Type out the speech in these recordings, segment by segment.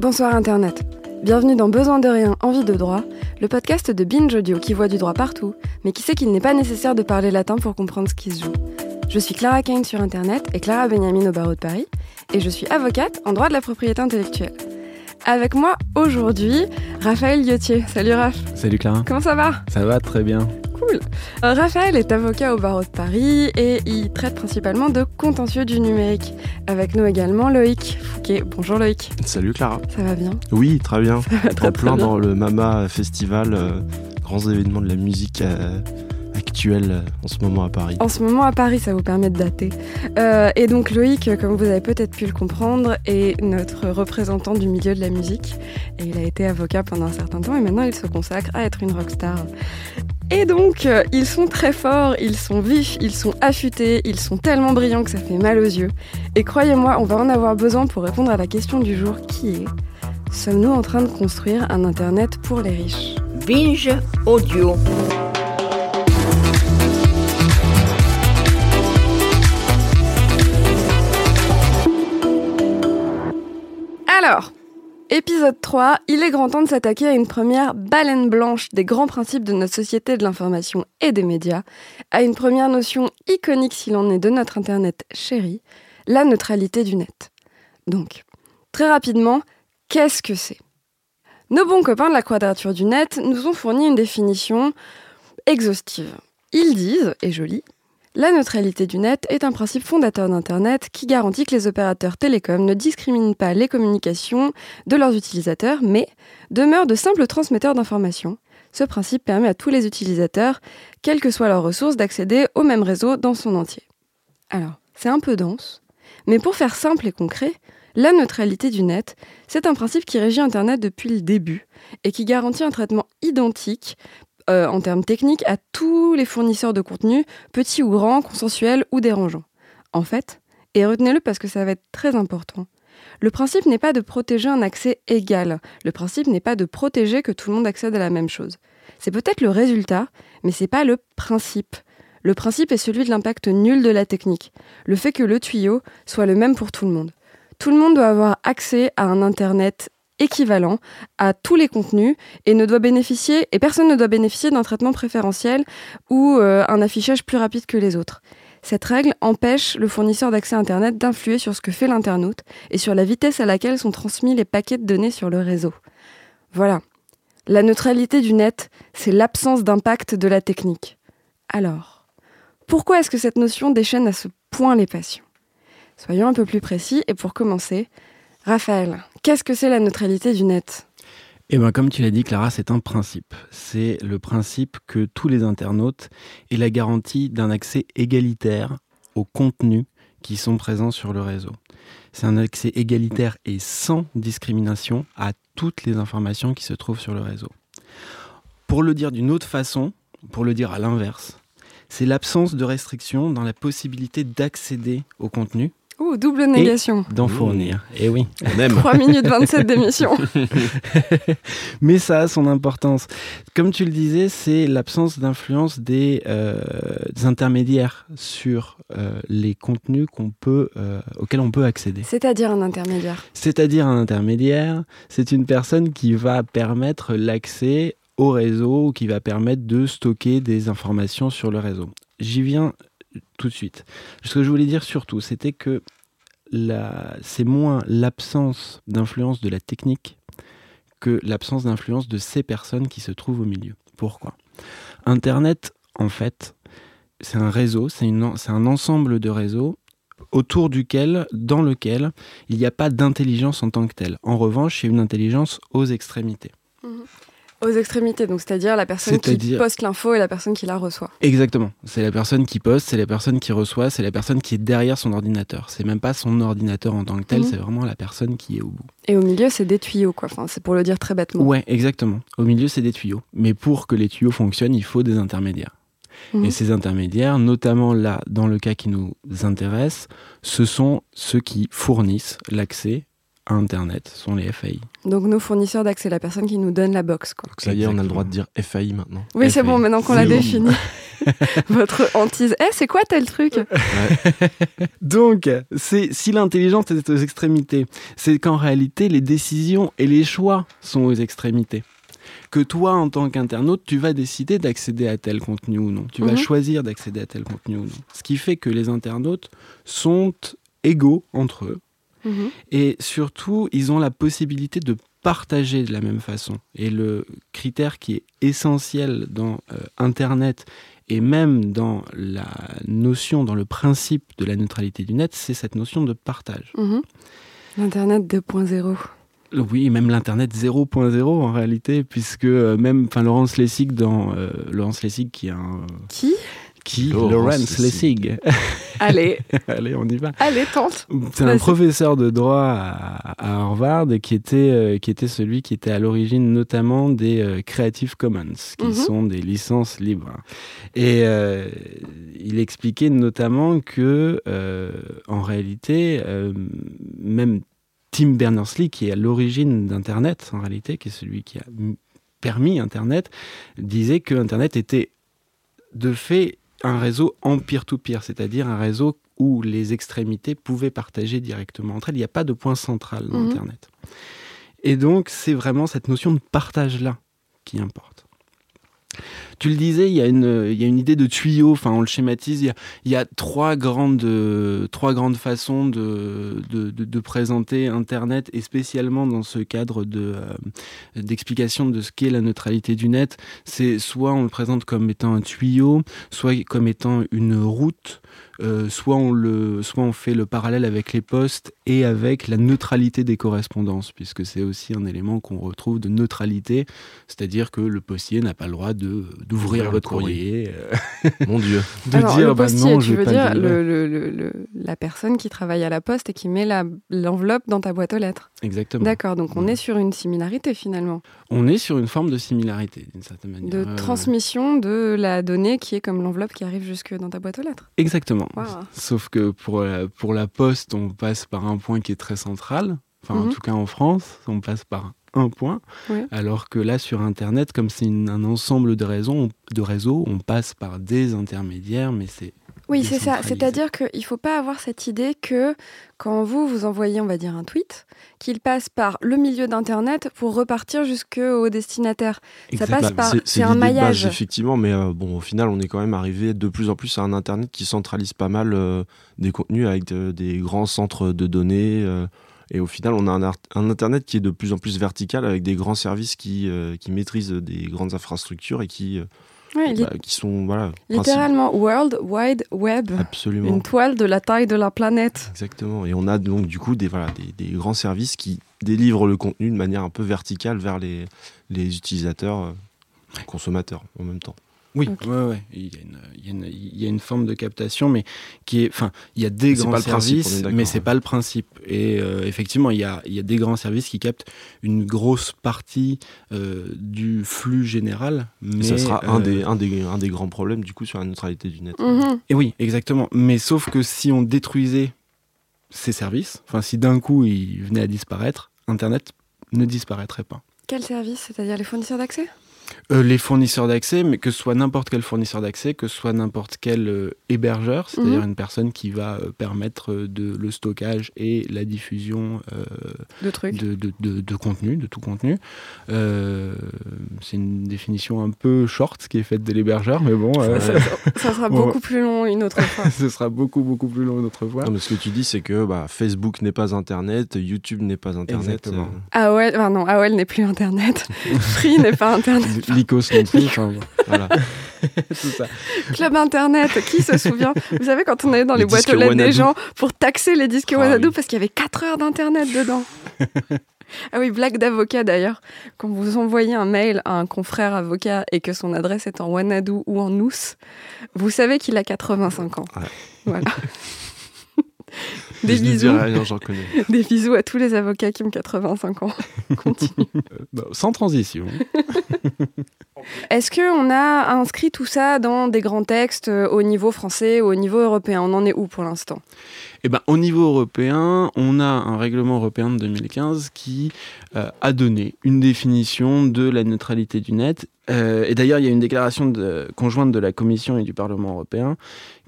Bonsoir Internet. Bienvenue dans Besoin de rien, envie de droit, le podcast de Binge Audio qui voit du droit partout, mais qui sait qu'il n'est pas nécessaire de parler latin pour comprendre ce qui se joue. Je suis Clara Kane sur Internet et Clara Benjamin au barreau de Paris, et je suis avocate en droit de la propriété intellectuelle. Avec moi aujourd'hui, Raphaël Liotier. Salut Raph. Salut Clara. Comment ça va? Ça va très bien. Cool. Euh, Raphaël est avocat au barreau de Paris et il traite principalement de contentieux du numérique. Avec nous également Loïc Fouquet. Bonjour Loïc. Salut Clara. Ça va bien? Oui, très bien. très, en plein bien. dans le Mama Festival, euh, grands événements de la musique euh, actuelle euh, en ce moment à Paris. En ce moment à Paris, ça vous permet de dater. Euh, et donc Loïc, comme vous avez peut-être pu le comprendre, est notre représentant du milieu de la musique. Et il a été avocat pendant un certain temps et maintenant il se consacre à être une rockstar. Et donc, euh, ils sont très forts, ils sont vifs, ils sont affûtés, ils sont tellement brillants que ça fait mal aux yeux. Et croyez-moi, on va en avoir besoin pour répondre à la question du jour qui est Sommes-nous en train de construire un Internet pour les riches? Binge Audio. Alors, épisode 3, il est grand temps de s'attaquer à une première baleine blanche des grands principes de notre société de l'information et des médias, à une première notion iconique s'il en est de notre Internet chéri, la neutralité du net. Donc, très rapidement, qu'est-ce que c'est? Nos bons copains de la quadrature du net nous ont fourni une définition exhaustive. Ils disent, et je la neutralité du net est un principe fondateur d'Internet qui garantit que les opérateurs télécoms ne discriminent pas les communications de leurs utilisateurs, mais demeurent de simples transmetteurs d'informations. Ce principe permet à tous les utilisateurs, quelles que soient leurs ressources, d'accéder au même réseau dans son entier. Alors, c'est un peu dense, mais pour faire simple et concret, la neutralité du net, c'est un principe qui régit Internet depuis le début et qui garantit un traitement identique euh, en termes techniques à tous les fournisseurs de contenu, petits ou grands, consensuels ou dérangeants. En fait, et retenez-le parce que ça va être très important, le principe n'est pas de protéger un accès égal, le principe n'est pas de protéger que tout le monde accède à la même chose. C'est peut-être le résultat, mais c'est pas le principe. Le principe est celui de l'impact nul de la technique, le fait que le tuyau soit le même pour tout le monde. Tout le monde doit avoir accès à un Internet équivalent à tous les contenus et ne doit bénéficier et personne ne doit bénéficier d'un traitement préférentiel ou euh, un affichage plus rapide que les autres. Cette règle empêche le fournisseur d'accès Internet d'influer sur ce que fait l'internaute et sur la vitesse à laquelle sont transmis les paquets de données sur le réseau. Voilà. La neutralité du net, c'est l'absence d'impact de la technique. Alors, pourquoi est-ce que cette notion déchaîne à ce point les passions? Soyons un peu plus précis et pour commencer, Raphaël, qu'est-ce que c'est la neutralité du net? Et bien, comme tu l'as dit, Clara, c'est un principe. C'est le principe que tous les internautes aient la garantie d'un accès égalitaire aux contenus qui sont présents sur le réseau. C'est un accès égalitaire et sans discrimination à toutes les informations qui se trouvent sur le réseau. Pour le dire d'une autre façon, pour le dire à l'inverse, c'est l'absence de restriction dans la possibilité d'accéder au contenu, Ouh, double négation. d'en Mmh. fournir. Et oui. On aime. 3 minutes 27 d'émission. Mais ça a son importance. Comme tu le disais, c'est l'absence d'influence des, euh, des intermédiaires sur euh, les contenus qu'on peut, euh, auxquels on peut accéder. C'est-à-dire un intermédiaire. C'est-à-dire un intermédiaire, c'est une personne qui va permettre l'accès au réseau ou qui va permettre de stocker des informations sur le réseau. J'y viens tout de suite. Ce que je voulais dire surtout, c'était que c'est moins l'absence d'influence de la technique que l'absence d'influence de ces personnes qui se trouvent au milieu. Pourquoi? Internet, en fait, c'est un réseau, c'est un ensemble de réseaux autour duquel, dans lequel il n'y a pas d'intelligence en tant que telle. En revanche, il y a une intelligence aux extrémités. Aux extrémités, donc c'est-à-dire la personne qui poste l'info et la personne qui la reçoit. Exactement. C'est la personne qui poste, c'est la personne qui reçoit, c'est la personne qui est derrière son ordinateur. C'est même pas son ordinateur en tant que tel, Mhm. c'est vraiment la personne qui est au bout. Et au milieu, c'est des tuyaux, quoi. Enfin, c'est pour le dire très bêtement. Ouais, exactement. Au milieu, c'est des tuyaux. Mais pour que les tuyaux fonctionnent, il faut des intermédiaires. Mhm. Et ces intermédiaires, notamment là, dans le cas qui nous intéresse, ce sont ceux qui fournissent l'accès Internet sont les FAI. Donc nos fournisseurs d'accès, la personne qui nous donne la box. Quoi. Donc ça y est, on a le droit de dire FAI maintenant. Oui, c'est bon, maintenant qu'on l'a bon. défini. Votre hantise. Eh, c'est quoi tel truc? Donc, c'est si l'intelligence est aux extrémités, c'est qu'en réalité, les décisions et les choix sont aux extrémités. Que toi, en tant qu'internaute, tu vas décider d'accéder à tel contenu ou non. Tu vas Mhm. choisir d'accéder à tel contenu ou non. Ce qui fait que les internautes sont égaux entre eux. Mhm. Et surtout, ils ont la possibilité de partager de la même façon. Et le critère qui est essentiel dans euh, Internet et même dans la notion, dans le principe de la neutralité du net, c'est cette notion de partage. Mhm. L'Internet 2.0. Oui, même l'Internet 0.0 en réalité, puisque euh, même, enfin, Laurence Lessig dans euh, Laurence Lessig qui est un Qui? Qui Laurence Laurence Lessig. Lessig. Allez, Allez, on y va. allez, tente. C'est un professeur de droit à, à Harvard qui était, euh, qui était celui qui était à l'origine notamment des euh, Creative Commons, qui Mhm. sont des licences libres. Et euh, il expliquait notamment que, euh, en réalité, euh, même Tim Berners-Lee, qui est à l'origine d'Internet, en réalité, qui est celui qui a permis Internet, disait que Internet était de fait un réseau en peer-to-peer, c'est-à-dire un réseau où les extrémités pouvaient partager directement entre elles. Il n'y a pas de point central dans Mhm. Internet. Et donc, c'est vraiment cette notion de partage-là qui importe. Tu le disais, il y a une, il y a une idée de tuyau, enfin on le schématise, il y a, euh, trois grandes façons de, présenter Internet, et spécialement dans ce cadre euh, d'explication de ce qu'est la neutralité du net. C'est soit on le présente comme étant un tuyau, soit comme étant une route, euh, soit on fait le parallèle avec les postes et avec la neutralité des correspondances, puisque c'est aussi un élément qu'on retrouve de neutralité, c'est-à-dire que le postier n'a pas le droit de, d'ouvrir votre courrier. courrier, euh, Mon Dieu. de Alors, dire le bah non, tu je vais veux pas dire le délivrer. le, le- le- le- la personne qui travaille à la poste et qui met l'enveloppe dans ta boîte aux lettres. Exactement. D'accord, donc on Ouais. est sur une similarité finalement, On est sur une forme de similarité, d'une certaine manière. de transmission de la donnée qui est comme l'enveloppe qui arrive jusque dans ta boîte aux lettres. Exactement. Sauf que pour la, pour la poste, on passe par un point qui est très central. Enfin, en Mhm. tout cas en France, on passe par un point. Oui. Alors que là, sur Internet, comme c'est une- un ensemble de réseaux, on, de réseaux, on passe par des intermédiaires, mais c'est Oui, c'est ça. C'est-à-dire qu'il ne faut pas avoir cette idée que quand vous, vous envoyez, on va dire, un tweet, qu'il passe par le milieu d'Internet pour repartir jusqu'au destinataire. Ça passe par- C'est- c'est un base, maillage. effectivement, mais euh, bon, au final, on est quand même arrivé de plus en plus à un Internet qui centralise pas mal euh, des contenus avec de- des grands centres de données. euh, et au final, on a un, un Internet qui est de plus en plus vertical avec des grands services qui, euh, qui maîtrisent des grandes infrastructures et qui, euh, bah, qui sont. Voilà, littéralement, World Wide Web. Absolument. Une toile de la taille de la planète. Exactement. Et on a donc du coup des, voilà, des, des grands services qui délivrent le contenu de manière un peu verticale vers les, les utilisateurs, euh, consommateurs en même temps. Oui, Ok. ouais, ouais. Il, y a une, il, y a une, il y a une forme de captation, mais qui est. Enfin, il y a des Mais c'est grands pas le principe, on est services, mais c'est ouais. pas le principe. Et euh, effectivement, il y, a, il y a des grands services qui captent une grosse partie euh, du flux général. Mais, Et ça sera un, euh, des, un, des, un des grands problèmes du coup sur la neutralité du net. Mhm. Et oui, exactement. Mais sauf que si on détruisait ces services, enfin, si d'un coup ils venaient à disparaître, Internet ne disparaîtrait pas. Quel service? C'est-à-dire les fournisseurs d'accès? Euh, les fournisseurs d'accès, mais que ce soit n'importe quel fournisseur d'accès, que ce soit n'importe quel euh, hébergeur, c'est-à-dire Mhm. une personne qui va euh, permettre euh, de, le stockage et la diffusion euh, de trucs. de, de, de- de contenu, de tout contenu. Euh, c'est une définition un peu short qui est faite de l'hébergeur, mais bon, euh, Ça, ça sera beaucoup plus long une autre fois. ce sera beaucoup, beaucoup plus long une autre fois. Non, mais ce que tu dis, c'est que bah, Facebook n'est pas Internet, YouTube n'est pas Internet. Exactement. euh, AOL, enfin non, AOL n'est plus Internet. Free n'est pas Internet. Lycos non plus, enfin, bon, voilà. tout ça. Club Internet, qui se souvient? Vous savez, quand on allait dans les, Les boîtes aux lettres des gens pour taxer les disques Ah Wanadoo oui. parce qu'il y avait 4 heures d'Internet dedans. ah oui, blague d'avocat d'ailleurs. Quand vous envoyez un mail à un confrère avocat et que son adresse est en Wanadoo ou en Ous, vous savez qu'il a 85 ans. Ouais. Voilà. Des Je ne dis bisous. rien, j'en connais. Des bisous à tous les avocats qui ont 85 ans. Continue. Bah, sans transition. Est-ce qu'on a inscrit tout ça dans des grands textes euh, au niveau français ou au niveau européen? On en est où pour l'instant? Eh ben, au niveau européen, on a un règlement européen de 2015 qui euh, a donné une définition de la neutralité du net. Euh, et d'ailleurs, il y a une déclaration de- conjointe de la Commission et du Parlement européen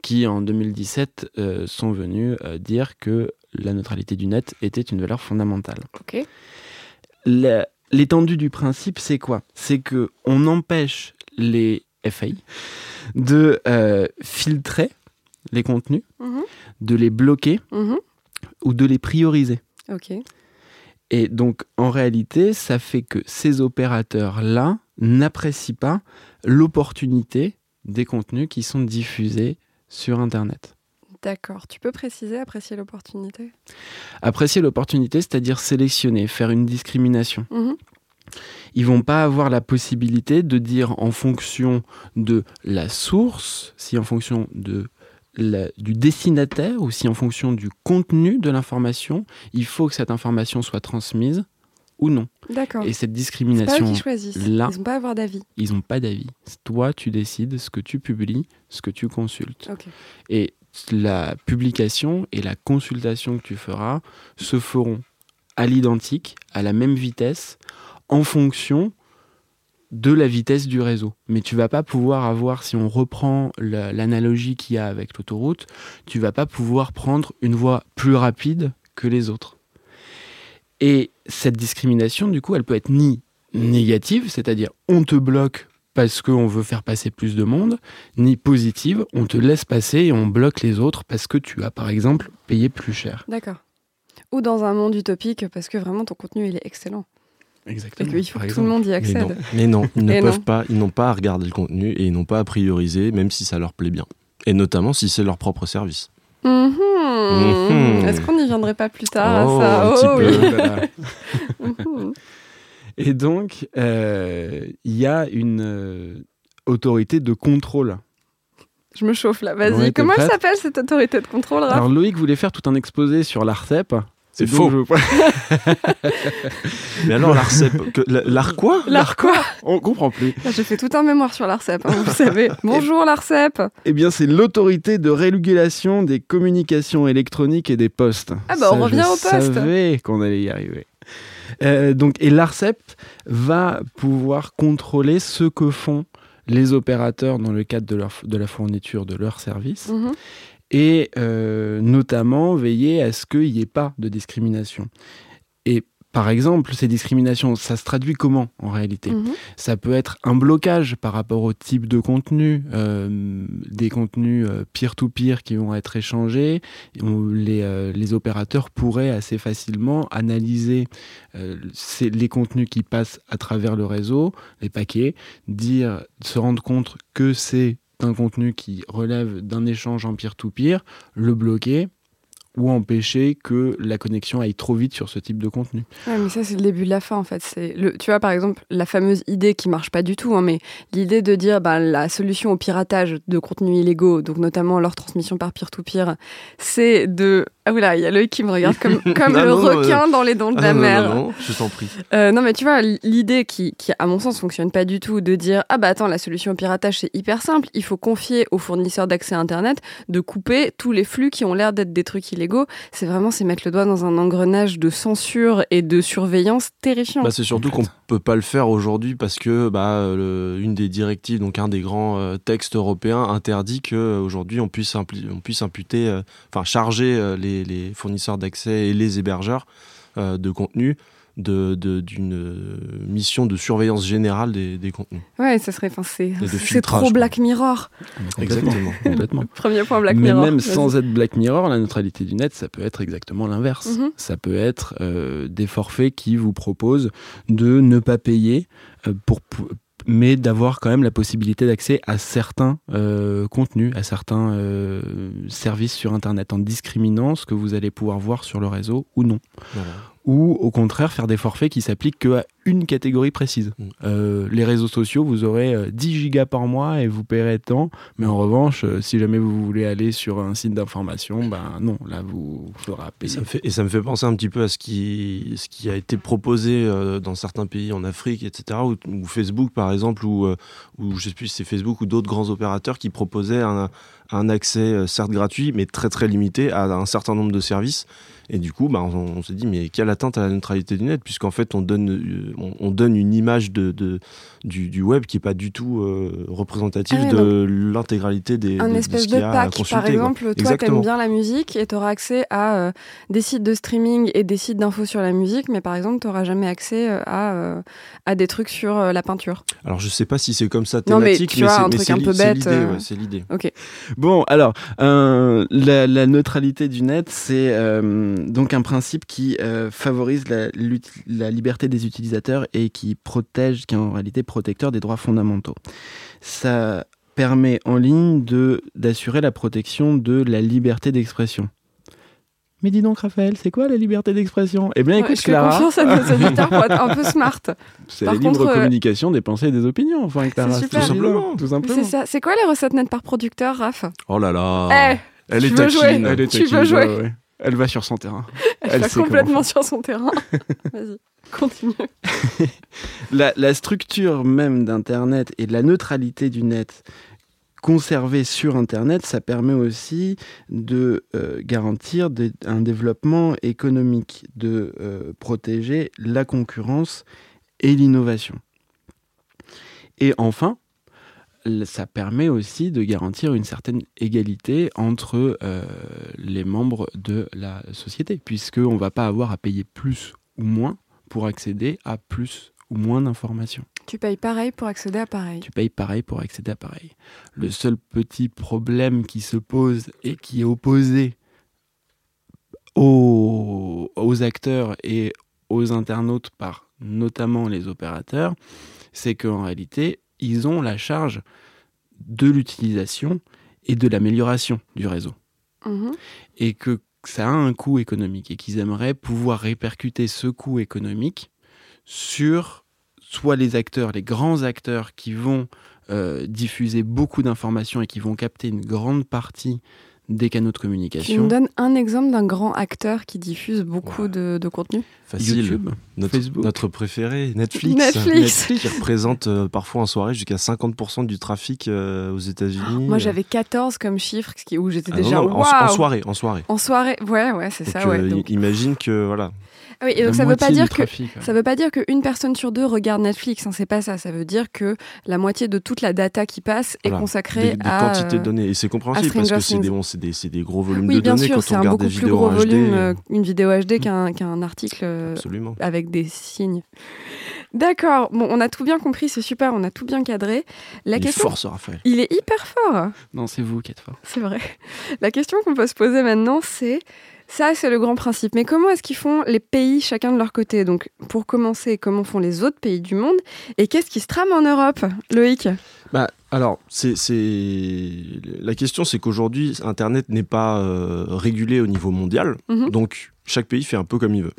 qui, en 2017, euh, sont venus euh, dire que la neutralité du net était une valeur fondamentale. Ok. La- L'étendue du principe, c'est quoi? C'est que on empêche les FAI de filtrer les contenus, Mhm. de les bloquer Mhm. ou de les prioriser. Ok. Et donc, en réalité, ça fait que ces opérateurs-là n'apprécient pas l'opportunité des contenus qui sont diffusés sur Internet. D'accord. Tu peux préciser, apprécier l'opportunité? Apprécier l'opportunité, c'est-à-dire sélectionner, faire une discrimination. Mhm. Ils vont pas avoir la possibilité de dire en fonction de la source, si en fonction de la- du destinataire ou si en fonction du contenu de l'information, il faut que cette information soit transmise ou non. D'accord. Et cette C'est pas eux discrimination, qui choisissent. là- Ils n'ont pas à avoir d'avis. ils n'ont pas d'avis. Toi, tu décides ce que tu publies, ce que tu consultes. Et la publication et la consultation que tu feras se feront à l'identique, à la même vitesse, en fonction de la vitesse du réseau. Mais tu vas pas pouvoir avoir, si on reprend la- l'analogie qu'il y a avec l'autoroute, tu vas pas pouvoir prendre une voie plus rapide que les autres. Et cette discrimination, du coup, elle peut être ni négative, c'est-à-dire on te bloque parce qu'on veut faire passer plus de monde, ni positive, on te laisse passer et on bloque les autres parce que tu as par exemple payé plus cher. D'accord. Ou dans un monde utopique parce que vraiment ton contenu il est excellent et Exactement. qu'il faut que tout le monde y Mais accède. non, mais non, ils ne Et peuvent non. pas, ils n'ont pas à regarder le contenu et ils n'ont pas à prioriser, même si ça leur plaît bien. Et notamment si c'est leur propre service. Mhm. Mhm. Est-ce qu'on n'y viendrait pas plus tard Oh, à ça un petit Oh, peu. oui. Voilà. Mhm. Et donc, euh, il y a une euh, autorité de contrôle. Je me chauffe là, vas-y. Comment elle s'appelle cette autorité de contrôle Raph? Alors Loïc voulait faire tout un exposé sur l'ARCEP. C'est faux. je- Mais alors, l'ARCEP, que- la- l'AR quoi L'AR quoi On comprend plus. J'ai fait tout un mémoire sur l'ARCEP, hein, vous savez. Bonjour l'ARCEP Eh bien, c'est l'autorité de régulation des communications électroniques et des postes. Ah bah, on revient je au poste. savais qu'on allait y arriver. Euh, donc, et l'ARCEP va pouvoir contrôler ce que font les opérateurs dans le cadre de, leur, de la fourniture de leurs services Mhm. Et euh, notamment veiller à ce qu'il n'y ait pas de discrimination. Et par exemple, ces discriminations, ça se traduit comment en réalité? Mhm. ça peut être un blocage par rapport au type de contenu, euh, des contenus euh, peer-to-peer qui vont être échangés. où Les, euh, les opérateurs pourraient assez facilement analyser euh, ces- les contenus qui passent à travers le réseau, les paquets, dire, se rendre compte que c'est un contenu qui relève d'un échange en peer-to-peer, le bloquer ou empêcher que la connexion aille trop vite sur ce type de contenu. Ouais, mais ça, c'est le début de la fin, en fait. C'est le, tu vois, par exemple, la fameuse idée qui marche pas du tout, hein, mais l'idée de dire bah, la solution au piratage de contenus illégaux, donc notamment leur transmission par peer-to-peer, c'est de. Ah oula, il y a l'œil qui me regarde comme, comme Non, le non, requin dans les dents de Ah, la non, non, mer. non, non, je t'en prie. Euh, non, mais tu vois, l'idée qui, qui, à mon sens, fonctionne pas du tout, de dire ah bah attends, la solution au piratage c'est hyper simple, il faut confier aux fournisseurs d'accès à Internet de couper tous les flux qui ont l'air d'être des trucs illégaux. C'est vraiment c'est mettre le doigt dans un engrenage de censure et de surveillance terrifiant. Bah, c'est surtout qu'on peut pas le faire aujourd'hui parce que bah, le- une des directives, donc un des grands euh, textes européens, interdit qu'aujourd'hui on puisse, on puisse imputer, euh, enfin charger euh, les, les fournisseurs d'accès et les hébergeurs euh, de contenu de- de- d'une euh, mission de surveillance générale des, des contenus. Ouais, ça serait, enfin c'est, de c'est filtrage, trop. Black Mirror. Exactement. complètement. Premier point Black Mais Mirror. même Vas-y. sans être Black Mirror, la neutralité du net, ça peut être exactement l'inverse. Mhm. Ça peut être euh, des forfaits qui vous proposent de ne pas payer euh, pour, pour- mais d'avoir quand même la possibilité d'accès à certains euh, contenus, à certains euh, services sur Internet, en discriminant ce que vous allez pouvoir voir sur le réseau ou non. Voilà. Ou au contraire faire des forfaits qui s'appliquent qu'à une catégorie précise. Mm. Euh, les réseaux sociaux, vous aurez euh, 10 gigas par mois et vous paierez tant, mais en revanche, euh, si jamais vous voulez aller sur un site d'information, ben non, là vous faudra Et payer. ça, me fait, et ça me fait penser un petit peu à ce qui, ce qui a été proposé euh, dans certains pays en Afrique, etc., ou, ou Facebook par exemple, ou, euh, ou je sais plus si c'est Facebook ou d'autres grands opérateurs qui proposaient un, un accès euh, certes gratuit, mais très très limité à un certain nombre de services. Et du coup, bah, on, on s'est dit, mais quelle atteinte à la neutralité du net, puisqu'en fait, on donne, euh, on, on donne une image de, de- du, du web qui n'est pas du tout euh, représentative Ah de l'intégralité des Un de- de espèce ce de à pack, consulter, par quoi. exemple, toi Exactement. t'aimes bien la musique et t'auras accès à euh, des sites de streaming et des sites d'infos sur la musique, mais par exemple t'auras jamais accès à, euh, à des trucs sur la peinture. Alors je sais pas si c'est comme ça Non, mais thématique, tu un mais c'est un peu c'est bête, l'idée, ouais, c'est l'idée. Bon, alors, euh, la, neutralité du net, c'est euh, donc un principe qui euh, favorise la, la liberté des utilisateurs et qui protège, qui est en réalité protecteur des droits fondamentaux. Ça permet en ligne d'assurer la protection de la liberté d'expression. Mais dis donc, Raphaël, c'est quoi la liberté d'expression? Eh bien, Ouais, écoute, je fais Clara, confiance à nos auditeurs pour être un peu smart. c'est la libre contre, euh, communication des pensées et des opinions. Enfin, Clara, super. tout simplement. Tout. C'est ça. C'est quoi les recettes nettes par producteur, Raph? Oh là là Eh, Elle est taquine Elle est Tu veux taquine, jouer ouais, ouais. Elle va sur son terrain. Elle, Elle va complètement sur son terrain. Vas-y, continue. La, la structure même d'Internet et de la neutralité du net conservée sur Internet, ça permet aussi de euh, garantir un développement économique, de euh, protéger la concurrence et l'innovation. Et enfin, ça permet aussi de garantir une certaine égalité entre euh, les membres de la société, puisqu'on ne va pas avoir à payer plus ou moins pour accéder à plus ou moins d'informations. Tu payes pareil pour accéder à pareil. Tu payes pareil pour accéder à pareil. Le seul petit problème qui se pose et qui est opposé aux, aux acteurs et aux internautes par notamment les opérateurs, c'est qu'en réalité, ils ont la charge de l'utilisation et de l'amélioration du réseau Mhm. et que ça a un coût économique et qu'ils aimeraient pouvoir répercuter ce coût économique sur soit les acteurs, les grands acteurs qui vont euh, diffuser beaucoup d'informations et qui vont capter une grande partie des canaux de Tu me communication. donnes un exemple d'un grand acteur qui diffuse beaucoup Ouais. de, de contenu Facile. YouTube, Notre, Facebook. notre préféré, Netflix. Netflix. qui représente euh, parfois en soirée jusqu'à 50% du trafic euh, aux États-Unis. Moi j'avais 14 comme chiffre, ce qui- où j'étais Ah non, déjà non, en, en waouh soirée, en soirée. En soirée, ouais, ouais, c'est Donc, ça, ouais. euh, donc- Imagine que voilà. Ah oui, et donc ça veut pas dire du que trafic, ouais. ça veut pas dire qu'une personne sur deux regarde Netflix, hein, c'est pas ça. Ça veut dire que la moitié de toute la data qui passe est Voilà. consacrée des, des à quantités de euh, données et c'est compréhensible parce que c'est des, bon, c'est des, c'est des gros volumes Oui, de bien données sûr, quand c'est on un regarde beaucoup des plus vidéos gros en volume euh, euh, une vidéo HD qu'un qu'un article euh, Absolument. avec des signes. D'accord. Bon, on a tout bien compris, c'est super, on a tout bien cadré. La Il est question, fort ce Raphaël. il est hyper fort. Non, c'est vous qui êtes fort. C'est vrai. La question qu'on peut se poser maintenant, c'est ça, c'est le grand principe. Mais comment est-ce qu'ils font les pays chacun de leur côté? Donc, pour commencer, comment font les autres pays du monde? Et qu'est-ce qui se trame en Europe, Loïc? Bah, alors, c'est, la question, c'est qu'aujourd'hui, Internet n'est pas euh, régulé au niveau mondial, Mhm. donc chaque pays fait un peu comme il veut.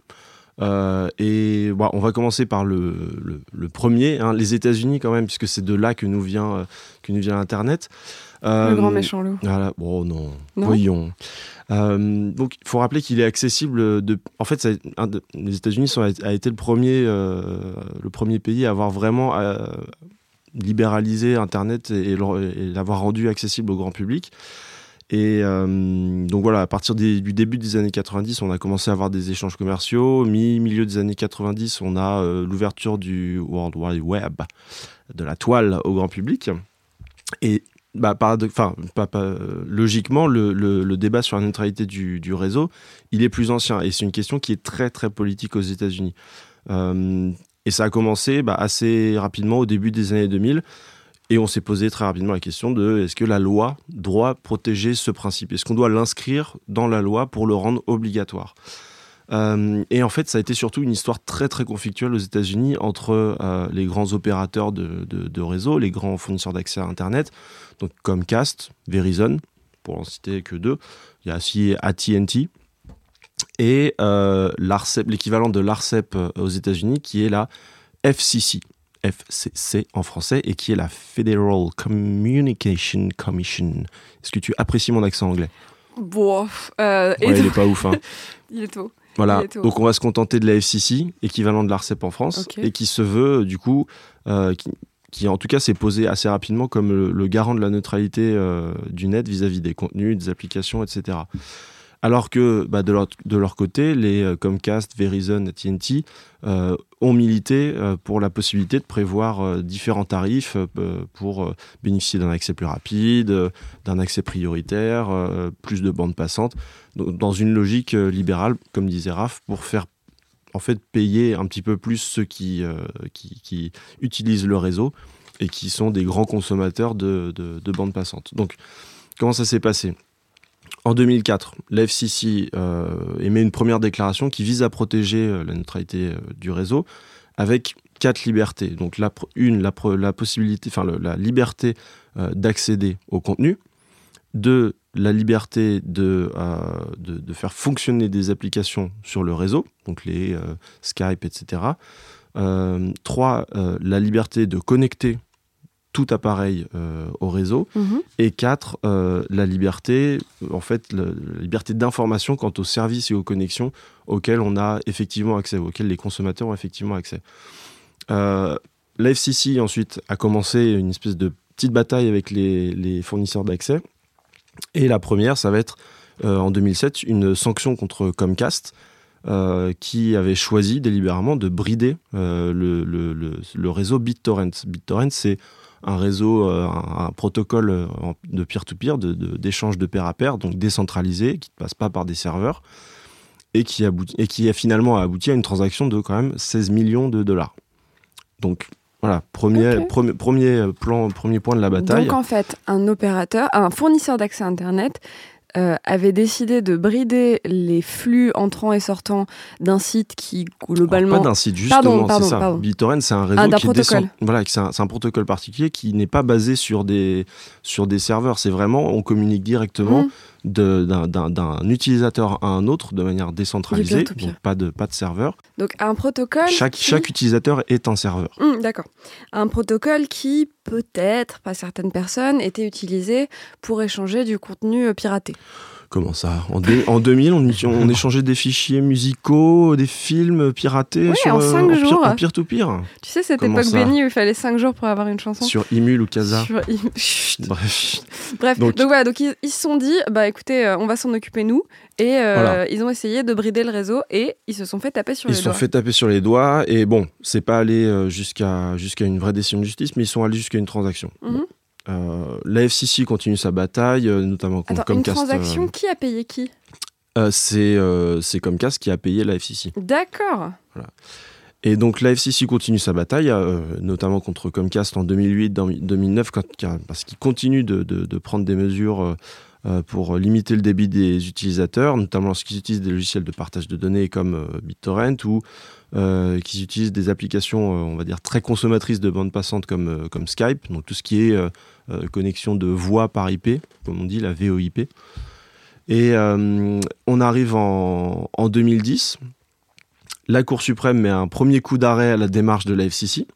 Euh, et bon, on va commencer par le, le- le premier, hein, les États-Unis quand même, puisque c'est de là que nous vient, euh, que nous vient Internet. Le grand méchant loup. Voilà, bon, non, Non voyons. Donc, il faut rappeler qu'il est accessible. De... En fait, ça un les États-Unis a été le premier, le premier pays à avoir vraiment euh, libéralisé Internet et, l'avoir rendu accessible au grand public. Et euh, donc voilà, à partir du début des années 90, on a commencé à avoir des échanges commerciaux. Mi-milieu des années 90, on a euh, l'ouverture du World Wide Web, de la toile au grand public. Et bah, enfin, pas- pas- logiquement, le, débat sur la neutralité du, réseau, il est plus ancien. Et c'est une question qui est très, très politique aux États-Unis. Euh, et ça a commencé bah, assez rapidement au début des années 2000. Et on s'est posé très rapidement la question de est-ce que la loi doit protéger ce principe? Est-ce qu'on doit l'inscrire dans la loi pour le rendre obligatoire? Euh, et en fait, ça a été surtout une histoire très très conflictuelle aux États-Unis entre euh, les grands opérateurs de, de, de réseau, les grands fournisseurs d'accès à Internet, donc Comcast, Verizon, pour en citer que deux. Il y a aussi AT&T. Et euh, l'ARCEP, l'équivalent de l'ARCEP euh, aux États-Unis, qui est la FCC, FCC en français, et qui est la Federal Communication Commission. Est-ce que tu apprécies mon accent anglais? Bon, euh, Ouais, il est pas ouf. Hein. il est tôt. Voilà, Il est tôt. donc on va se contenter de la FCC, équivalent de l'ARCEP en France, et qui se veut, du coup, euh, qui, qui, en tout cas s'est posé assez rapidement comme le, le garant de la neutralité euh, du net vis-à-vis des contenus, des applications, etc. Alors que bah, de, leur, de leur côté, les euh, Comcast, Verizon, AT&T euh, ont milité euh, pour la possibilité de prévoir euh, différents tarifs pour bénéficier d'un accès plus rapide, d'un accès prioritaire, plus de bandes passantes, dans une logique libérale, comme disait Raph, pour faire en fait payer un petit peu plus ceux qui, qui, qui utilisent le réseau et qui sont des grands consommateurs de, de, de bandes passantes. Donc, comment ça s'est passé? En 2004, la FCC euh, émet une première déclaration qui vise à protéger euh, la neutralité euh, du réseau avec quatre libertés. Donc, la, une, la, possibilité, la liberté d'accéder au contenu. Deux, la liberté de, faire fonctionner des applications sur le réseau, donc les Skype, etc. Trois, la liberté de connecter tout appareil euh, au réseau. Mhm. Et quatre, euh, la liberté, euh, en fait, la liberté d'information quant aux services et aux connexions auxquels on a effectivement accès, auxquels les consommateurs ont effectivement accès. Euh, la FCC ensuite a commencé une espèce de petite bataille avec les, les fournisseurs d'accès. Et la première, ça va être en 2007 une sanction contre Comcast. euh, qui avait choisi délibérément de brider euh, le, le- le- le réseau BitTorrent. BitTorrent, c'est un réseau, euh, un, un protocole euh, de peer-to-peer, de- de- d'échange de, pair à pair, donc décentralisé, qui ne passe pas par des serveurs, et qui, aboutit, et qui a finalement abouti à une transaction de quand même 16 millions de dollars. Donc voilà, premier, premier, premier, plan, premier point de la bataille. Donc en fait, un opérateur, un fournisseur d'accès Internet euh, avait décidé de brider les flux entrants et sortants d'un site qui Alors, globalement... pas d'un site, justement, Pardon, pardon, c'est ça. pardon. BitTorrent, c'est un réseau Ah, d'un qui protocole. Voilà, c'est un, c'est un protocole particulier qui n'est pas basé sur des, sur des serveurs. C'est vraiment, on communique directement Mhm. D'un- utilisateur à un autre de manière décentralisée, donc pas de, pas de serveur. Donc un protocole... Chaque, qui- chaque utilisateur est un serveur. Hum, D'accord. Un protocole qui, peut-être, par certaines personnes, était utilisé pour échanger du contenu euh, piraté. Comment ça? En, deux- en 2000, on, échangeait des fichiers musicaux, des films piratés Oui, sur, en euh, cinq peer- jours. en peer-to-peer, Tu sais, cette Comment époque bénie où il fallait 5 jours pour avoir une chanson sur Imul ou Casa? Sur- Chut. Bref. Bref, donc, Donc- voilà, donc ils, ils se sont dit, bah écoutez, euh, on va s'en occuper nous, et euh, Voilà. ils ont essayé de brider le réseau et ils se sont fait taper sur Ils les se sont doigts. fait taper sur les doigts et bon, c'est pas allé euh, jusqu'à jusqu'à une vraie décision de justice, mais ils sont allés jusqu'à une transaction. Mhm. Euh, la FCC continue sa bataille, euh, notamment contre Attends, une Comcast. transaction, euh, qui a payé qui? C'est Comcast qui a payé la FCC. D'accord. Et donc la FCC continue sa bataille, euh, notamment contre Comcast en 2008, dans 2009, quand- car- parce qu'il continue de, de- de prendre des mesures pour limiter le débit des utilisateurs, notamment lorsqu'ils utilisent des logiciels de partage de données comme euh, BitTorrent ou euh, qu'ils utilisent des applications, euh, on va dire, très consommatrices de bande passante comme, euh, comme Skype, donc tout ce qui est euh, euh, connexion de voix par IP, comme on dit, la VoIP. Et euh, on arrive en, en 2010. La Cour suprême met un premier coup d'arrêt à la démarche de la FCC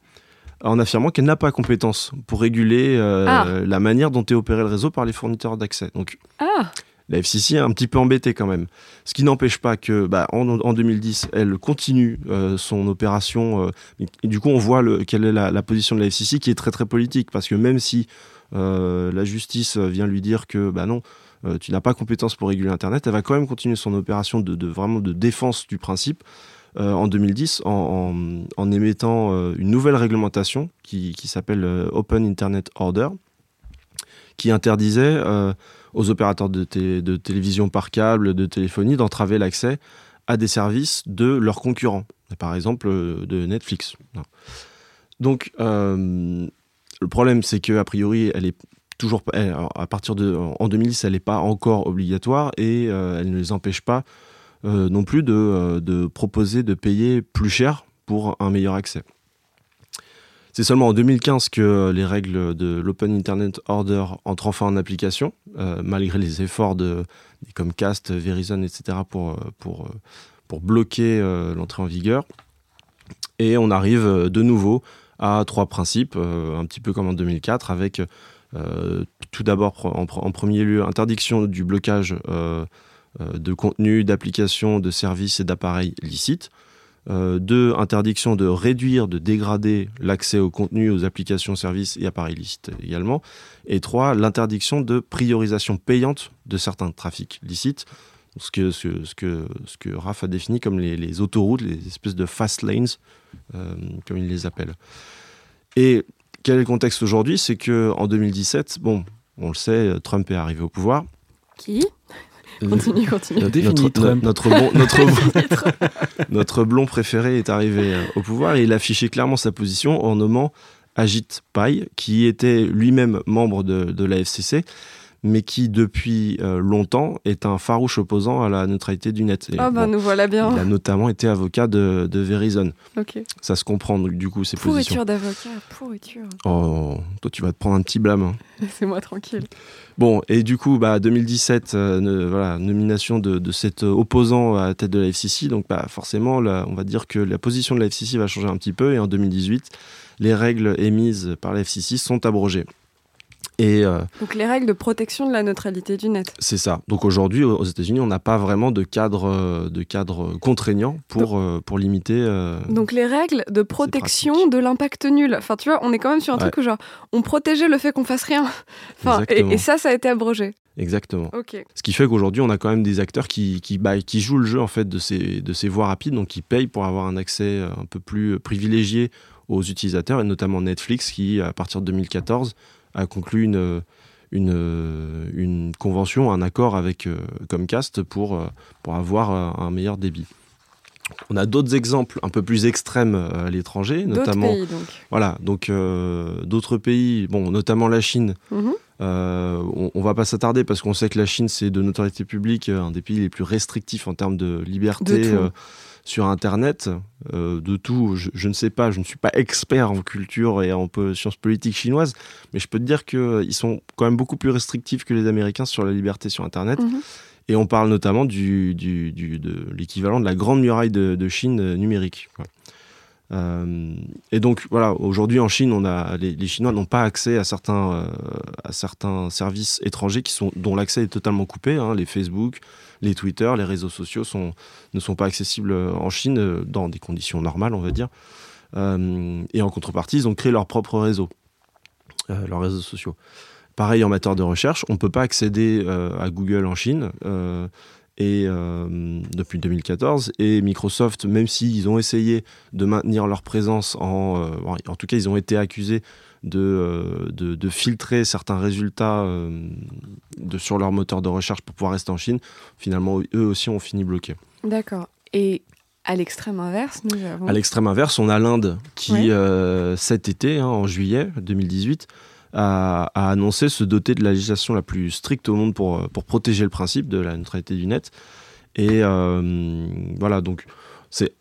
en affirmant qu'elle n'a pas compétence pour réguler euh, Ah. la manière dont est opéré le réseau par les fournisseurs d'accès. Donc Ah, la FCC est un petit peu embêtée quand même. Ce qui n'empêche pas que, bah, en, en 2010, elle continue euh, son opération. euh, et, du coup, on voit le- quelle est la, la position de la FCC qui est très très politique. Parce que même si la justice vient lui dire que, bah non, tu n'as pas compétence pour réguler Internet, elle va quand même continuer son opération de, de- vraiment de défense du principe. Euh, en 2010, en, émettant euh, une nouvelle réglementation qui, s'appelle euh, Open Internet Order, qui interdisait aux opérateurs de, té- de télévision par câble, de téléphonie, d'entraver l'accès à des services de leurs concurrents, par exemple de Netflix. Donc, le problème, c'est que priori, elle est toujours à partir de en 2010, elle n'est pas encore obligatoire et elle ne les empêche pas euh, non plus de, euh, de proposer de payer plus cher pour un meilleur accès. C'est seulement en 2015 que les règles de l'Open Internet Order entrent enfin en application, euh, malgré les efforts de, des Comcast, Verizon, etc. pour, pour, bloquer l'entrée en vigueur. Et on arrive de nouveau à trois principes, un petit peu comme en 2004, avec tout d'abord en, premier lieu interdiction du blocage de contenu, d'applications, de services et d'appareils licites. Euh, deux, interdiction de réduire, de dégrader l'accès au contenu, aux applications, services et appareils licites également. Et trois, l'interdiction de priorisation payante de certains trafics licites, ce que, ce, RAF a défini comme les, autoroutes, les espèces de fast lanes, euh, comme il les appelle. Et quel est le contexte aujourd'hui? C'est qu'en 2017, bon, on le sait, Trump est arrivé au pouvoir. Qui? Continue, continue. Notre, notre, blond, notre, blond préféré est arrivé euh, au pouvoir et il affichait clairement sa position en nommant Ajit Pai, qui était lui-même membre de, de la FCC mais qui depuis euh, longtemps est un farouche opposant à la neutralité du net. ah bah nous voilà bien. Il a notamment été avocat de, de Verizon. Ça se comprend du coup ces pourriture positions. d'avocat, pourriture. Oh, toi tu vas te prendre un petit blâme. Hein. C'est moi tranquille. Bon, et du coup, bah, 2017, euh, voilà, nomination de, de, cet opposant à la tête de la FCC. Donc, bah, forcément, là, on va dire que la position de la FCC va changer un petit peu. Et en 2018, les règles émises par la FCC sont abrogées. Et, euh, Donc les règles de protection de la neutralité du net. C'est ça. Donc aujourd'hui aux États-Unis, on n'a pas vraiment de cadre, euh, de cadre contraignant pour, euh, pour limiter. Donc les règles de protection de l'impact nul. Enfin tu vois, on est quand même sur un truc où genre on protégeait le fait qu'on fasse rien. enfin, et, ça, ça a été abrogé. Exactement. Ce qui fait qu'aujourd'hui, on a quand même des acteurs qui, qui, bah, qui jouent le jeu en fait de ces, de ces voies rapides, donc qui payent pour avoir un accès un peu plus privilégié aux utilisateurs, et notamment Netflix qui, à partir de 2014, a conclu une, une, une convention, un accord avec euh, Comcast pour, euh, pour avoir euh, un meilleur débit. On a d'autres exemples un peu plus extrêmes à l'étranger, notamment pays, donc. voilà donc d'autres pays, bon notamment la Chine. Mhm. on, on, va pas s'attarder parce qu'on sait que la Chine c'est de notoriété publique un des pays les plus restrictifs en termes de liberté sur Internet, euh, de tout, je, ne sais pas, je ne suis pas expert en culture et en sciences politiques chinoises, mais je peux te dire qu'ils euh, sont quand même beaucoup plus restrictifs que les Américains sur la liberté sur Internet. Mhm. Et on parle notamment du, du, de l'équivalent de la grande muraille de, Chine euh, numérique. et donc voilà, aujourd'hui en Chine, on a, les, Chinois n'ont pas accès à certains, à certains services étrangers qui sont, dont l'accès est totalement coupé, hein, les Facebook, les Twitter, les réseaux sociaux ne sont pas accessibles en Chine euh, dans des conditions normales, on va dire. Euh, et en contrepartie, ils ont créé leur propre réseau, euh, leurs réseaux sociaux. Pareil en matière de recherche, on ne peut pas accéder à Google en Chine et depuis 2014 et Microsoft même s'ils ont essayé de maintenir leur présence en en tout cas ils ont été accusés de, de, filtrer certains résultats de, sur leur moteur de recherche pour pouvoir rester en Chine finalement eux aussi ont fini bloqués D'accord. Et à l'extrême inverse, nous avons... À l'extrême inverse, on a l'Inde qui, euh, cet été, hein, en juillet 2018, a, annoncé se doter de la législation la plus stricte au monde pour, euh, pour protéger le principe de la neutralité du net. Et euh, voilà, donc c'est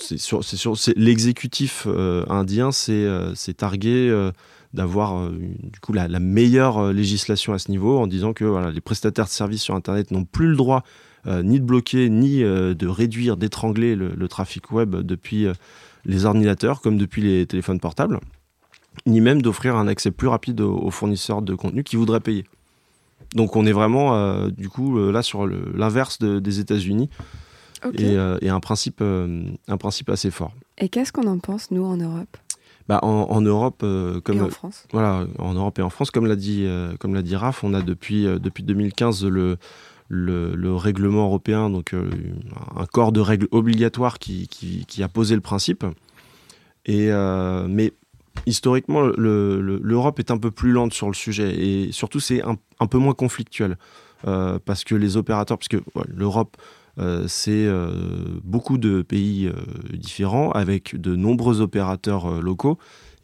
c'est l'exécutif indien c'est targué d'avoir du coup la, meilleure législation à ce niveau en disant que les prestataires de services sur internet n'ont plus le droit euh, ni de bloquer, ni euh, de réduire, d'étrangler le, trafic web depuis euh, les ordinateurs comme depuis les téléphones portables, ni même d'offrir un accès plus rapide aux, fournisseurs de contenu qui voudraient payer. Donc on est vraiment du coup là sur l'inverse des États-Unis et, un, principe, un principe assez fort. Et qu'est-ce qu'on en pense nous en Europe? Bah, en, Europe, comme et en France? Voilà, en Europe et en France, comme l'a dit, comme l'a dit Raph, on a depuis depuis 2015 le le, règlement européen, donc euh, un corps de règles obligatoires qui, qui, a posé le principe. Et, euh, mais historiquement, l'Europe est un peu plus lente sur le sujet et surtout c'est un, peu moins conflictuel euh, parce que les opérateurs, parce que l'Europe c'est beaucoup de pays différents avec de nombreux opérateurs locaux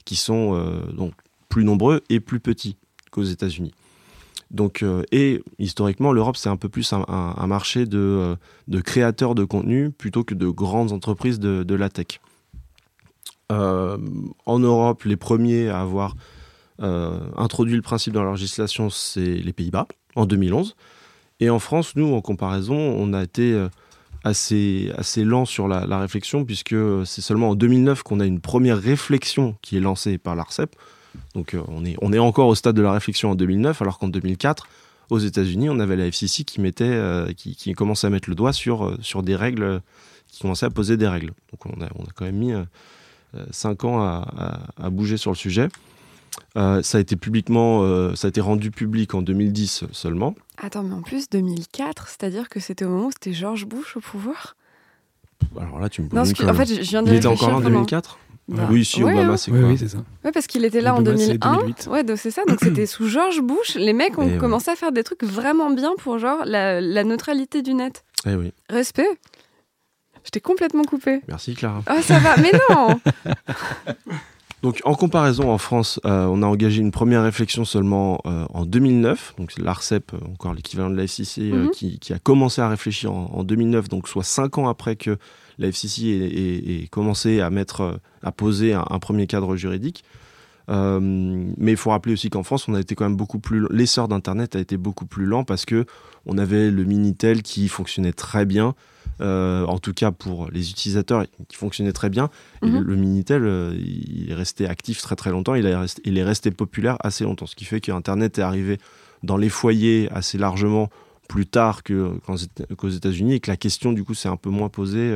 qui sont donc plus nombreux et plus petits qu'aux États-Unis. Donc, euh, et historiquement, l'Europe, c'est un peu plus un, marché euh, de, créateurs de contenu plutôt que de grandes entreprises de, la tech. en Europe, les premiers à avoir introduit le principe dans la législation, c'est les Pays-Bas, en 2011. Et en France, nous, en comparaison, on a été assez, assez lent sur la, réflexion, puisque c'est seulement en 2009 qu'on a une première réflexion qui est lancée par l'ARCEP. Donc on, est, on est encore au stade de la réflexion en 2009, alors qu'en 2004, aux États-Unis, on avait la FCC qui, commençait à mettre le doigt sur, des règles, qui commençait à poser des règles. Donc on a, quand même mis 5 ans à, bouger sur le sujet. Euh, euh, ça a été rendu public en 2010 seulement. Attends, mais en plus 2004, c'est-à-dire que c'était au moment où c'était George Bush au pouvoir? Alors là, tu me non, poses en fait, je viens de Il était encore là en 2004 bah, Oui, si, ouais, Obama, hein. c'est quoi oui, c'est ça. Ouais, parce qu'il était là en Obama, c'est 2001. 2008. Ouais, donc c'est ça. Donc c'était sous George Bush. Les mecs ont Et ouais. commencé à faire des trucs vraiment bien pour genre la, la neutralité du net. Eh oui. Respect. Je t'ai complètement coupé. Merci Clara. Oh, ça va. Mais non Donc en comparaison en France, euh, on a engagé une première réflexion seulement euh, en 2009. Donc c'est l'ARCEP, euh, encore l'équivalent de la FCC, euh, Mhm. qui, qui a commencé à réfléchir en, en 2009, donc soit cinq ans après que la FCC ait, ait- ait commencé à mettre, à poser un, un premier cadre juridique. Mais il faut rappeler aussi qu'en France, on a été quand même beaucoup plus l'essor d'Internet a été beaucoup plus lent parce que on avait le Minitel qui fonctionnait très bien, euh, en tout cas pour les utilisateurs, qui fonctionnait très bien. Mhm. le, le Minitel, euh, il est resté actif très très longtemps. Il, est resté, il est resté populaire assez longtemps, ce qui fait que Internet est arrivé dans les foyers assez largement plus tard qu'aux États-Unis et que la question du coup s'est un peu moins posée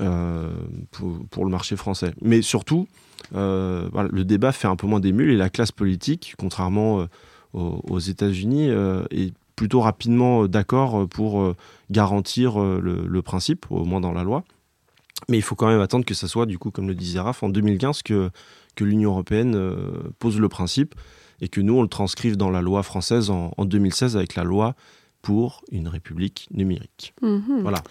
euh, pour, pour le marché français. Mais surtout, euh, voilà, le débat fait un peu moins d'émule et la classe politique, contrairement euh, aux, aux États-Unis, est plutôt rapidement euh, d'accord pour euh, garantir euh, le, le principe, au moins dans la loi. Mais il faut quand même attendre que ça soit, du coup, comme le disait Raph, en 2015 que, que l'Union européenne euh, pose le principe et que nous, on le transcrive dans la loi française en, en 2016 avec la loi pour une république numérique. Mhm. Voilà.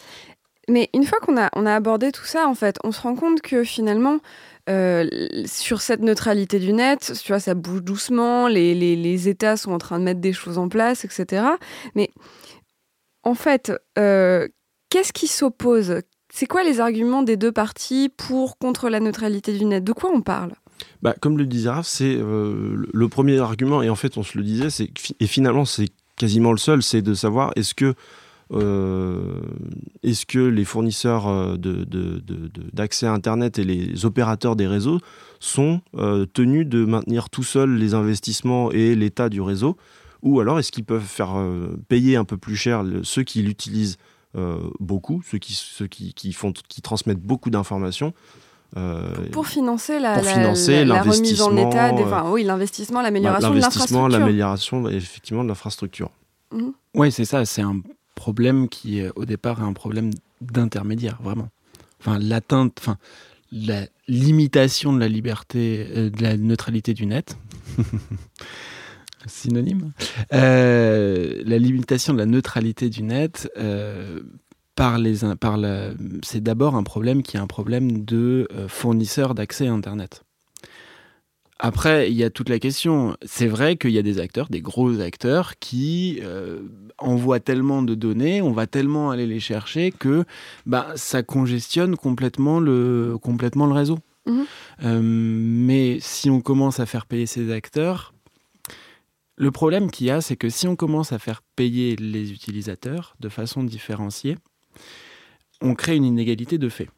Mais une fois qu'on a, on a abordé tout ça, en fait, on se rend compte que finalement, euh, sur cette neutralité du net, tu vois, ça bouge doucement, les, les, les États sont en train de mettre des choses en place, etc. Mais en fait, euh, qu'est-ce qui s'oppose? C'est quoi les arguments des deux parties pour, contre la neutralité du net? De quoi on parle? Bah, comme le disait Raph, c'est euh, le- premier argument, et en fait, on se le disait, et finalement, c'est quasiment le seul, c'est de savoir est-ce que, est-ce que les fournisseurs euh, de- de- de- de- d'accès à Internet et les opérateurs des réseaux sont euh, tenus de maintenir tout seuls les investissements et l'état du réseau, ou alors est-ce qu'ils peuvent faire euh, payer un peu plus cher le- ceux qui l'utilisent euh, beaucoup, ceux qui, ceux qui, qui font, qui transmettent beaucoup d'informations. euh, Pour financer la, Pour la- financer la- la remise en état, des, euh, enfin, oui, l'investissement, bah, l'amélioration de l'investissement, l'infrastructure. l'amélioration effectivement de l'infrastructure. Oui, c'est ça. C'est un problème qui, au départ, est un problème d'intermédiaire, vraiment. Enfin, l'atteinte, enfin, la limitation de la liberté, euh, de la neutralité du net. Synonyme? Euh, la limitation de la neutralité du net. euh, par les, par la- c'est d'abord un problème qui est un problème de fournisseurs d'accès à Internet. Après, il y a toute la question. C'est vrai qu'il y a des acteurs, des gros acteurs, qui euh, envoient tellement de données, on va tellement aller les chercher que bah, ça congestionne complètement le, complètement le réseau. Mhm. Euh, mais si on commence à faire payer ces acteurs, le problème qu'il y a, c'est que si on commence à faire payer les utilisateurs de façon différenciée, on crée une inégalité de fait.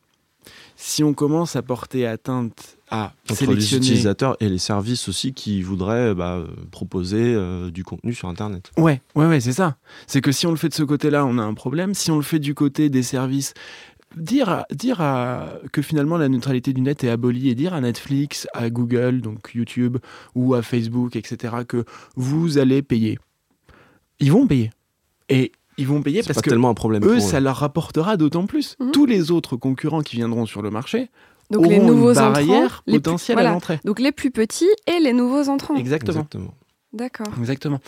Si on commence à porter atteinte à Entre les utilisateurs et les services aussi qui voudraient bah, euh, proposer euh, du contenu sur Internet. Ouais, ouais, ouais, c'est ça. C'est que si on le fait de ce côté-là, on a un problème. Si on le fait du côté des services, dire, dire à- que finalement la neutralité du net est abolie et dire à Netflix, à Google, donc YouTube, ou à Facebook, etc., que vous allez payer. Ils vont payer. Et ils vont payer C'est parce pas que tellement un problème eux, pour ça leur rapportera d'autant plus. Mhm. Tous les autres concurrents qui viendront sur le marché Donc auront les nouveaux une barrière entrants, les plus- potentielle à l'entrée. Donc les plus petits et les nouveaux entrants. Exactement. Exactement. D'accord. Exactement.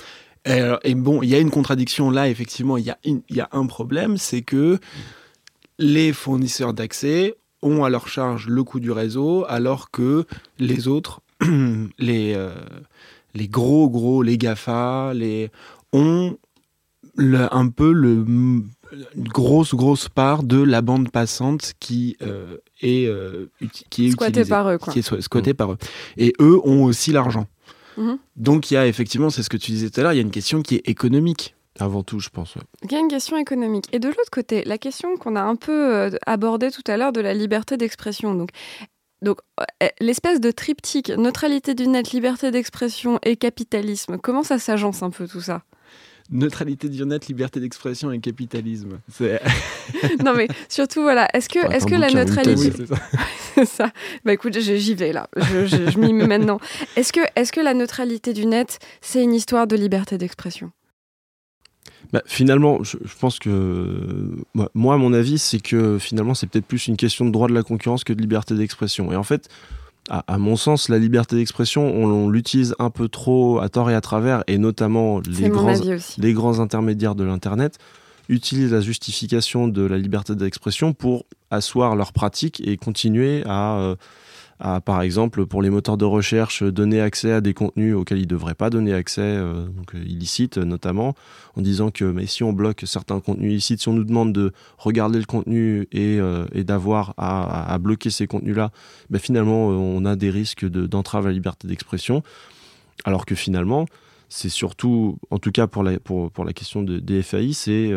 Et, alors- et bon, il y a une contradiction là, effectivement, il y, a une- il y a un problème, c'est que les fournisseurs d'accès ont à leur charge le coût du réseau, alors que les autres, les, euh, les gros, gros, les GAFA, les, ont le- un peu le, une grosse, grosse part de la bande passante qui euh, est, qui est squatté par eux. Qui est squatté par eux. Et eux ont aussi l'argent. Mhm. Donc il y a effectivement, c'est ce que tu disais tout à l'heure, il y a une question qui est économique. Avant tout, je pense. Il y a une question économique. Et de l'autre côté, la question qu'on a un peu euh, abordée tout à l'heure de la liberté d'expression. Donc, donc euh, l'espèce de triptyque neutralité du net, liberté d'expression et capitalisme, comment ça s'agence un peu tout ça? Neutralité du net, liberté d'expression et capitalisme. non mais surtout voilà, est-ce que, est-ce que la neutralité, c'est ça. Bah écoute, j'y vais là, je, je m'y mets maintenant. Est-ce que, est-ce que la neutralité du net, c'est une histoire de liberté d'expression? Bah, finalement, je, pense que moi, à mon avis, c'est que finalement, c'est peut-être plus une question de droit de la concurrence que de liberté d'expression. Et en fait, à, mon sens, la liberté d'expression, on, l'utilise un peu trop à tort et à travers, et notamment les, grands, les grands intermédiaires de l'Internet utilisent la justification de la liberté d'expression pour asseoir leurs pratiques et continuer à... Euh, par exemple, pour les moteurs de recherche, donner accès à des contenus auxquels ils ne devraient pas donner accès, euh, donc euh, illicites notamment, en disant que mais si on bloque certains contenus illicites, si on nous demande de regarder le contenu et, euh, d'avoir à, bloquer ces contenus-là, ben finalement, on a des risques d'entrave à la liberté d'expression. Alors que finalement, c'est surtout, en tout cas pour la, question de, des FAI, c'est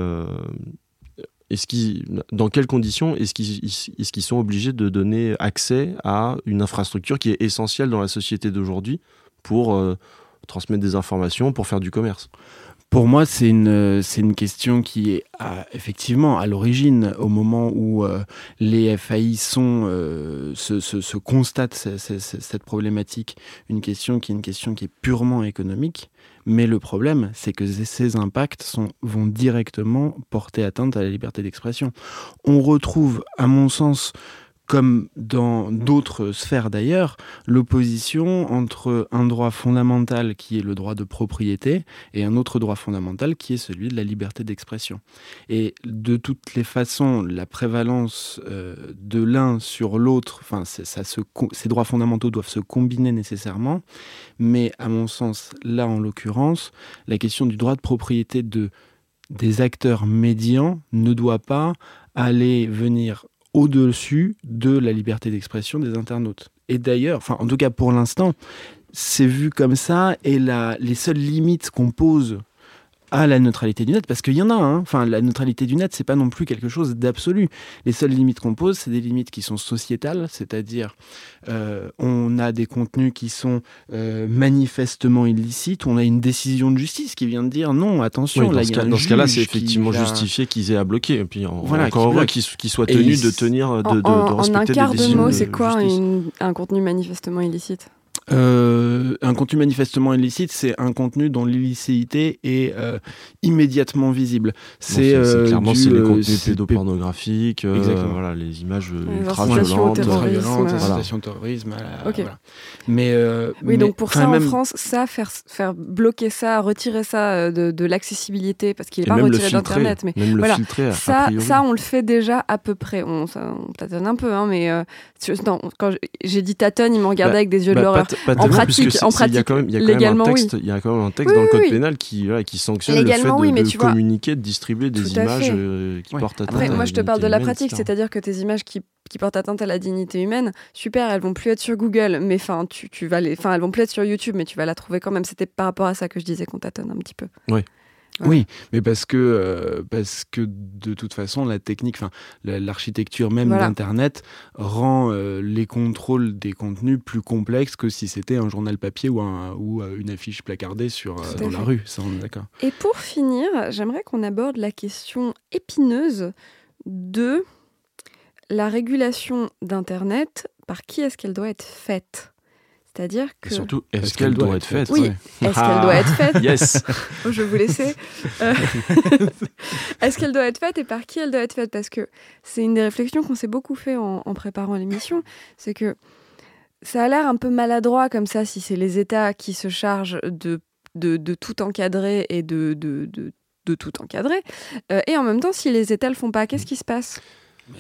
dans quelles conditions est-ce qu'ils sont obligés de donner accès à une infrastructure qui est essentielle dans la société d'aujourd'hui pour euh, transmettre des informations, pour faire du commerce? Pour moi, c'est une, une question qui est effectivement à l'origine, au moment où euh, les FAI sont, euh, se, se, constatent cette problématique, une question qui est une question qui est purement économique. Mais le problème, c'est que ces impacts sont, vont directement porter atteinte à la liberté d'expression. On retrouve, à mon sens, comme dans d'autres sphères d'ailleurs, l'opposition entre un droit fondamental qui est le droit de propriété et un autre droit fondamental qui est celui de la liberté d'expression. Et de toutes les façons, la prévalence euh, de l'un sur l'autre, enfin, ces droits fondamentaux doivent se combiner nécessairement, mais à mon sens, là en l'occurrence, la question du droit de propriété de, des acteurs médians ne doit pas aller venir au-dessus de la liberté d'expression des internautes. Et d'ailleurs, enfin en tout cas pour l'instant, c'est vu comme ça et la, les seules limites qu'on pose à la neutralité du net, parce qu'il y en a, hein. enfin la neutralité du net, c'est pas non plus quelque chose d'absolu. Les seules limites qu'on pose, c'est des limites qui sont sociétales, c'est-à-dire euh, on a des contenus qui sont euh, manifestement illicites, on a une décision de justice qui vient de dire non, attention, là, dans, ce cas-là, c'est effectivement justifié qu'ils aient à bloquer, et puis voilà, encore heureux qu'ils soient tenus de tenir, de, de, en, respecter en un quart de mots, c'est quoi un contenu manifestement illicite? Euh, un contenu manifestement illicite, c'est un contenu dont l'illicéité est euh, immédiatement visible. C'est euh, clairement c'est les contenus pédopornographiques, voilà, les images ultra violentes, ultra violentes, voilà. terrorisme. Mais oui, donc pour ça en France, ça faire faire bloquer ça, retirer ça de, de l'accessibilité parce qu'il est pas retiré d'internet, mais voilà, ça, ça on le fait déjà à peu près. On, ça, on tâtonne un peu, hein, mais non, quand j'ai dit tâtonne, il me regardait bah, avec des yeux de bah, en pratique, en pratique, il y a quand même, légalement, un texte, il y a quand même un texte dans le code pénal qui, qui sanctionne le fait de, communiquer, de distribuer des images euh, qui portent atteinte Après, moi, je te parle de la pratique, c'est-à-dire que tes images qui qui portent atteinte à la dignité humaine, super, elles vont plus être sur Google, mais enfin, tu, tu vas les, enfin, elles vont plus être sur YouTube, mais tu vas la trouver quand même. C'était par rapport à ça que je disais qu'on tâtonne un petit peu. Oui. Oui, mais parce que, euh, parce que de toute façon, la technique, l'architecture même d'Internet rend euh, les contrôles des contenus plus complexes que si c'était un journal papier ou, un, ou euh, une affiche placardée sur, dans la rue. Ça, on est d'accord. Et pour finir, j'aimerais qu'on aborde la question épineuse de la régulation d'Internet. Par qui est-ce qu'elle doit être faite? C'est-à-dire que. Et surtout, est-ce qu'elle doit, être faite Oui, est-ce qu'elle doit être faite Yes Je vais vous laisser. Euh, est-ce qu'elle doit être faite et par qui elle doit être faite? Parce que c'est une des réflexions qu'on s'est beaucoup fait en, préparant l'émission. C'est que ça a l'air un peu maladroit comme ça si c'est les États qui se chargent de, de, de tout encadrer et de, de, de, tout encadrer. Euh, et en même temps, si les États le font pas, qu'est-ce qui se passe?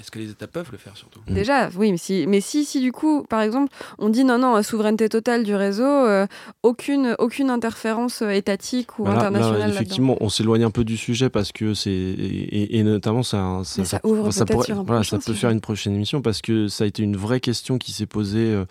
Est-ce que les États peuvent le faire surtout Mm. Déjà, oui, mais si, mais si, si du coup, par exemple, on dit non, non, souveraineté totale du réseau, euh, aucune, aucune interférence euh, étatique ou Voilà, là, internationale là-dedans. effectivement, on s'éloigne un peu du sujet parce que c'est et, et- et notamment ça, ça ouvre peut-être pourrait- sur un voilà, prochain ça peut sujet. faire une prochaine émission parce que ça a été une vraie question qui s'est posée euh,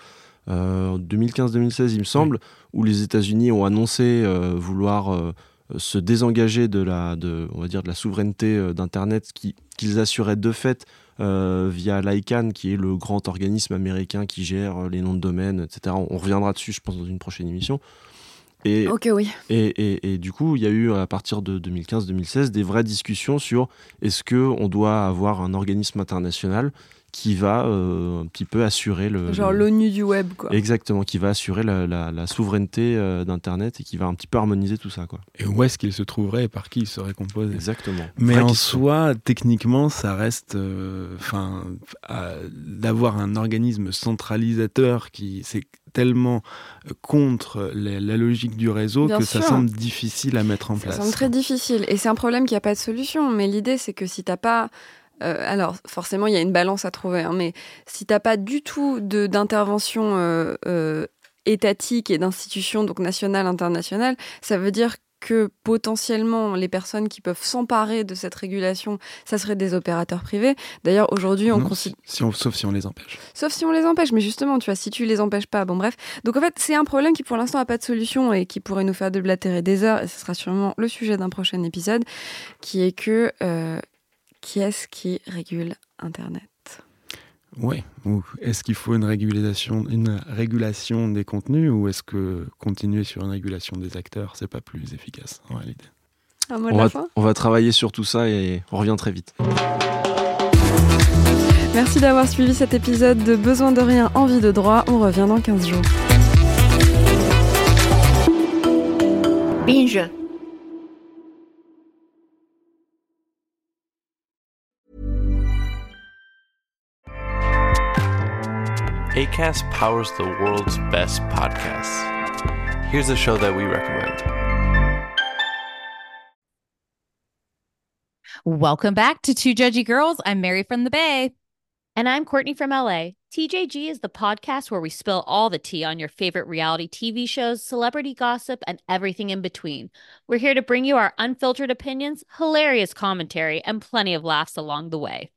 euh, en 2015-2016, il me semble, où les États-Unis ont annoncé euh, vouloir euh, se désengager de la, de, on va dire, de la souveraineté euh, d'Internet qui- qu'ils assuraient de fait euh, via l'ICANN, qui est le grand organisme américain qui gère euh, les noms de domaine, etc. On, on reviendra dessus, je pense, dans une prochaine émission. Et, Ok, oui. et, et- et du coup, il y a eu à partir de 2015-2016 des vraies discussions sur est-ce que on doit avoir un organisme international qui va euh, un petit peu assurer le Genre l'ONU du web, quoi. exactement qui va assurer la, la- la souveraineté euh, d'internet et qui va un petit peu harmoniser tout ça quoi. Et où est-ce qu'il se trouverait et par qui il serait composé? Exactement. Mais Vraie en question. soi, techniquement, ça reste, euh, enfin, d'avoir un organisme centralisateur qui c'est tellement contre la, la logique du réseau Bien que ça semble difficile à mettre en Ça place. semble très difficile. Et c'est un problème qui n'a pas de solution. Mais l'idée, c'est que si t'as pas. Euh, alors, forcément, il y a une balance à trouver. hein, mais si t'as pas du tout d'intervention euh, euh, étatique et d'institution, donc nationale, internationale, ça veut dire que potentiellement les personnes qui peuvent s'emparer de cette régulation, ça serait des opérateurs privés. D'ailleurs, aujourd'hui, on considère. si- si on- sauf si on les empêche. Sauf si on les empêche, mais justement, tu vois, si tu les empêches pas, bon bref. Donc en fait, c'est un problème qui pour l'instant n'a pas de solution et qui pourrait nous faire déblatérer des heures, et ce sera sûrement le sujet d'un prochain épisode, qui est que euh, qui est-ce qui régule Internet? Ouais. Ou est-ce qu'il faut une régulation, une régulation des contenus ou est-ce que continuer sur une régulation des acteurs, c'est pas plus efficace en réalité? Un mot de On la va, fin? on va travailler sur tout ça et on revient très vite. Merci d'avoir suivi cet épisode de Besoin de rien, envie de droit. On revient dans 15 jours. Binge. ACAST powers the world's best podcasts. Here's a show that we recommend. Welcome back to Two Judgy Girls. I'm Mary from the Bay. And I'm Courtney from LA. TJG is the podcast where we spill all the tea on your favorite reality TV shows, celebrity gossip, and everything in between. We're here to bring you our unfiltered opinions, hilarious commentary, and plenty of laughs along the way.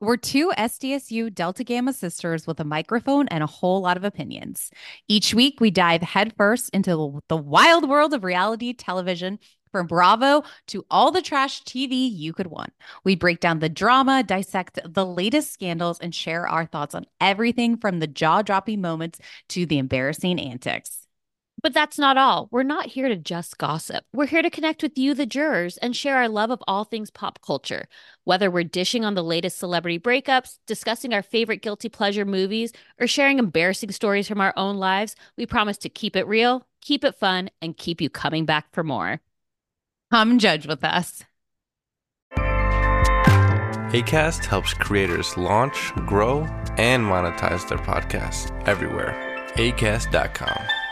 We're two SDSU Delta Gamma sisters with a microphone and a whole lot of opinions. Each week, we dive headfirst into the wild world of reality television. From Bravo to all the trash TV you could want. We break down the drama, dissect the latest scandals, and share our thoughts on everything from the jaw dropping moments to the embarrassing antics. But that's not all. We're not here to just gossip. We're here to connect with you, the jurors, and share our love of all things pop culture. Whether we're dishing on the latest celebrity breakups, discussing our favorite guilty pleasure movies, or sharing embarrassing stories from our own lives, we promise to keep it real, keep it fun, and keep you coming back for more. Come judge with us. ACAST helps creators launch, grow, and monetize their podcasts everywhere. ACAST.com.